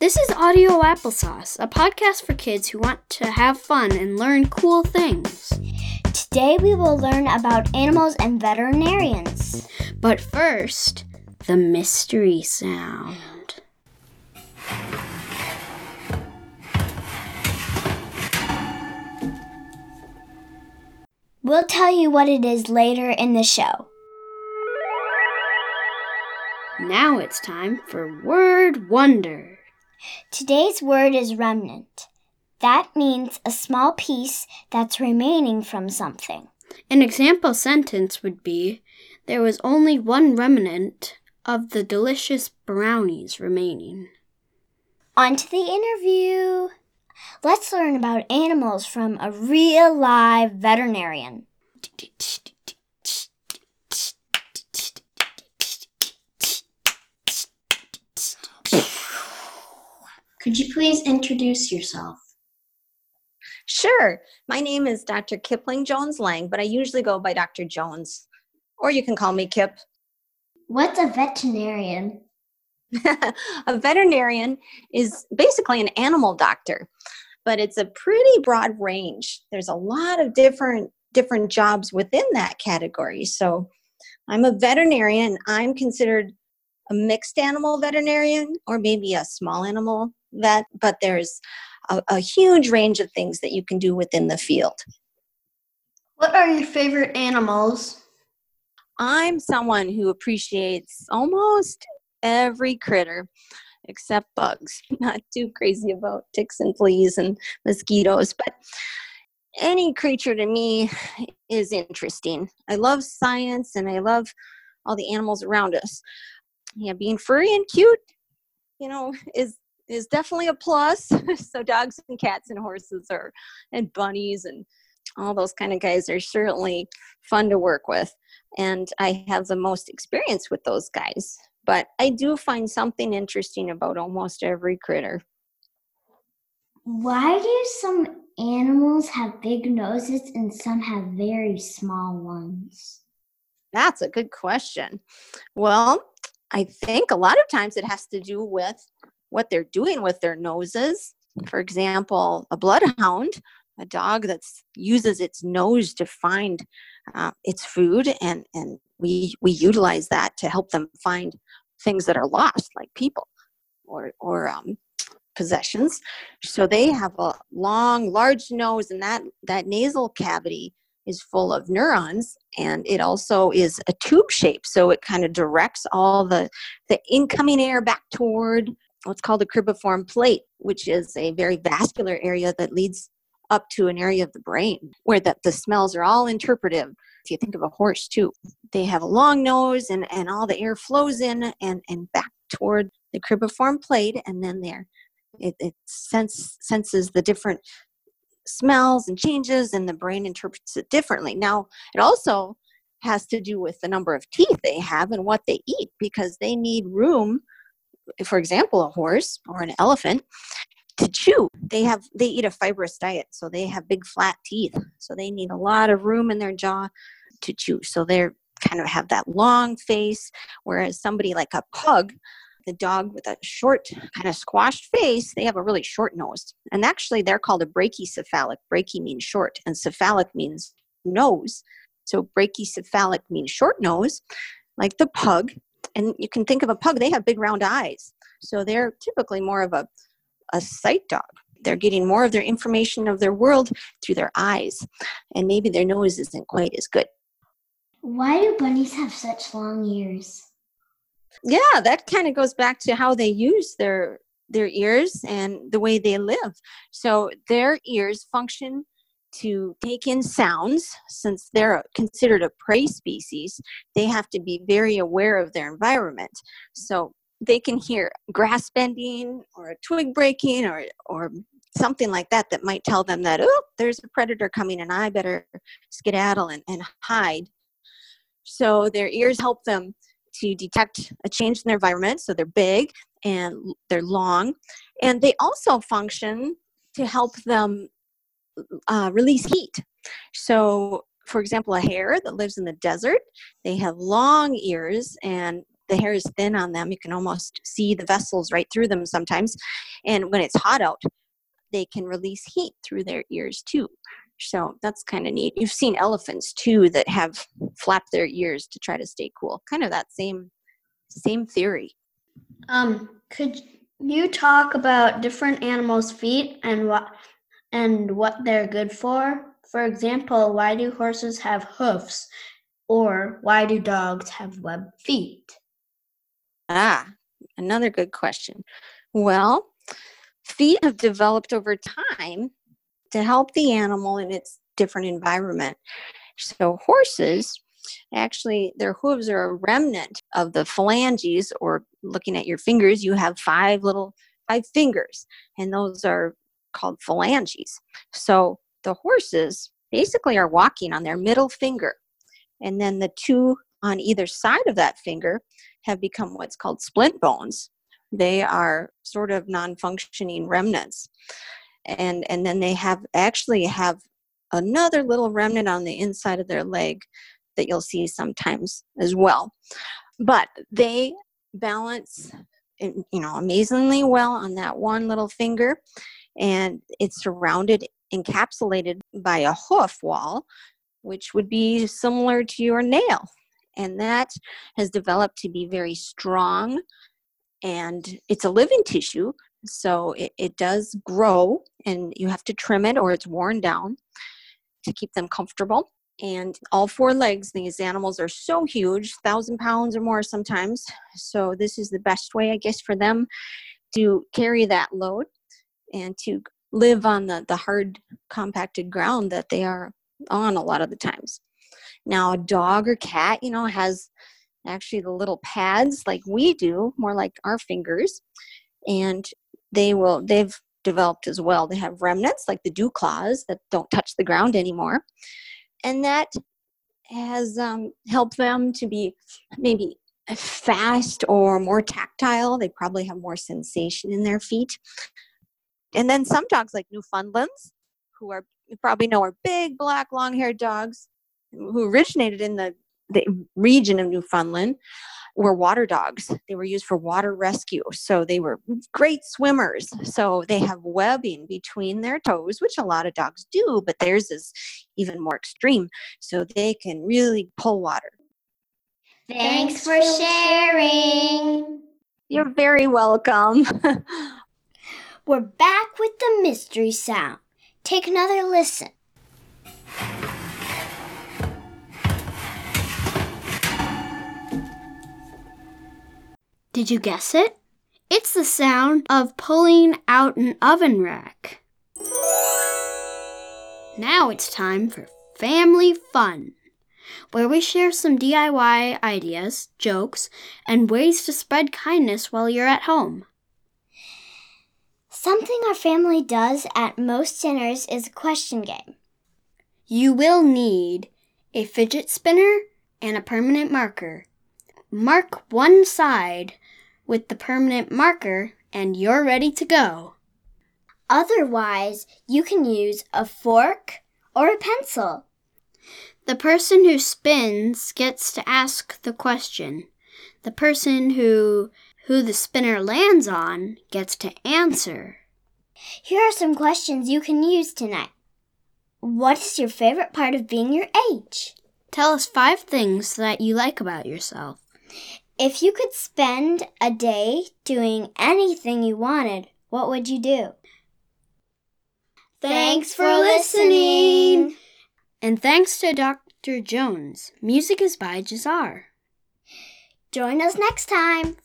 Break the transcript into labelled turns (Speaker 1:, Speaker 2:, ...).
Speaker 1: This is Audio Applesauce, a podcast for kids who want to have fun and learn cool things.
Speaker 2: Today we will learn about animals and veterinarians.
Speaker 1: But first, the mystery sound.
Speaker 2: We'll tell you what it is later in the show.
Speaker 1: Now it's time for Word Wonder.
Speaker 2: Today's word is remnant. That means a small piece that's remaining from something.
Speaker 1: An example sentence would be There was only one remnant of the delicious brownies remaining.
Speaker 2: On to the interview. Let's learn about animals from a real live veterinarian.
Speaker 3: Could you please introduce yourself?
Speaker 4: Sure. My name is Dr. Kipling Jones Lang, but I usually go by Dr. Jones. Or you can call me Kip.
Speaker 3: What's a veterinarian?
Speaker 4: a veterinarian is basically an animal doctor, but it's a pretty broad range. There's a lot of different different jobs within that category. So I'm a veterinarian. I'm considered a mixed animal veterinarian or maybe a small animal vet, but there's a, a huge range of things that you can do within the field.
Speaker 3: What are your favorite animals?
Speaker 4: I'm someone who appreciates almost every critter except bugs. Not too crazy about ticks and fleas and mosquitoes, but any creature to me is interesting. I love science and I love all the animals around us. Yeah, being furry and cute, you know, is is definitely a plus. so dogs and cats and horses are and bunnies and all those kind of guys are certainly fun to work with and I have the most experience with those guys. But I do find something interesting about almost every critter.
Speaker 2: Why do some animals have big noses and some have very small ones?
Speaker 4: That's a good question. Well, I think a lot of times it has to do with what they're doing with their noses. For example, a bloodhound, a dog that uses its nose to find uh, its food, and, and we, we utilize that to help them find things that are lost, like people or, or um, possessions. So they have a long, large nose, and that, that nasal cavity is full of neurons and it also is a tube shape so it kind of directs all the the incoming air back toward what's called a cribriform plate which is a very vascular area that leads up to an area of the brain where the, the smells are all interpretive. If you think of a horse too they have a long nose and, and all the air flows in and, and back toward the cribriform plate and then there it, it sense, senses the different smells and changes and the brain interprets it differently. Now it also has to do with the number of teeth they have and what they eat because they need room for example a horse or an elephant to chew they have they eat a fibrous diet so they have big flat teeth so they need a lot of room in their jaw to chew so they're kind of have that long face whereas somebody like a pug the dog with a short, kind of squashed face, they have a really short nose. And actually, they're called a brachycephalic. Brachy means short, and cephalic means nose. So brachycephalic means short nose, like the pug. And you can think of a pug, they have big round eyes. So they're typically more of a, a sight dog. They're getting more of their information of their world through their eyes. And maybe their nose isn't quite as good.
Speaker 2: Why do bunnies have such long ears?
Speaker 4: yeah that kind of goes back to how they use their their ears and the way they live so their ears function to take in sounds since they're considered a prey species they have to be very aware of their environment so they can hear grass bending or a twig breaking or or something like that that might tell them that oh there's a predator coming and i better skedaddle and, and hide so their ears help them to detect a change in their environment. So they're big and they're long. And they also function to help them uh, release heat. So, for example, a hare that lives in the desert, they have long ears and the hair is thin on them. You can almost see the vessels right through them sometimes. And when it's hot out, they can release heat through their ears too. So that's kind of neat. You've seen elephants too that have flapped their ears to try to stay cool. Kind of that same same theory.
Speaker 3: Um, could you talk about different animals' feet and what and what they're good for? For example, why do horses have hoofs? Or why do dogs have webbed feet?
Speaker 4: Ah, another good question. Well, feet have developed over time to help the animal in its different environment. So, horses actually, their hooves are a remnant of the phalanges, or looking at your fingers, you have five little five fingers, and those are called phalanges. So, the horses basically are walking on their middle finger, and then the two on either side of that finger have become what's called splint bones. They are sort of non-functioning remnants. And and then they have actually have another little remnant on the inside of their leg that you'll see sometimes as well. But they balance you know amazingly well on that one little finger and it's surrounded encapsulated by a hoof wall which would be similar to your nail and that has developed to be very strong and it's a living tissue so it, it does grow and you have to trim it or it's worn down to keep them comfortable and all four legs these animals are so huge thousand pounds or more sometimes so this is the best way i guess for them to carry that load and to live on the, the hard compacted ground that they are on a lot of the times now, a dog or cat, you know, has actually the little pads like we do, more like our fingers, and they will, they've developed as well. They have remnants like the dew claws that don't touch the ground anymore. And that has um, helped them to be maybe fast or more tactile. They probably have more sensation in their feet. And then some dogs, like Newfoundlands, who are you probably know are big, black, long haired dogs, who originated in the, the region of Newfoundland were water dogs. They were used for water rescue. So they were great swimmers. So they have webbing between their toes, which a lot of dogs do, but theirs is even more extreme. So they can really pull water.
Speaker 2: Thanks for sharing.
Speaker 4: You're very welcome.
Speaker 2: We're back with the mystery sound. Take another listen.
Speaker 1: Did you guess it? It's the sound of pulling out an oven rack. Now it's time for family fun, where we share some DIY ideas, jokes, and ways to spread kindness while you're at home.
Speaker 2: Something our family does at most dinners is a question game.
Speaker 1: You will need a fidget spinner and a permanent marker. Mark one side with the permanent marker and you're ready to go.
Speaker 2: Otherwise, you can use a fork or a pencil.
Speaker 1: The person who spins gets to ask the question. The person who who the spinner lands on gets to answer.
Speaker 2: Here are some questions you can use tonight. What is your favorite part of being your age?
Speaker 1: Tell us five things that you like about yourself.
Speaker 2: If you could spend a day doing anything you wanted, what would you do?
Speaker 1: Thanks for listening. And thanks to Dr. Jones. Music is by Jazar.
Speaker 2: Join us next time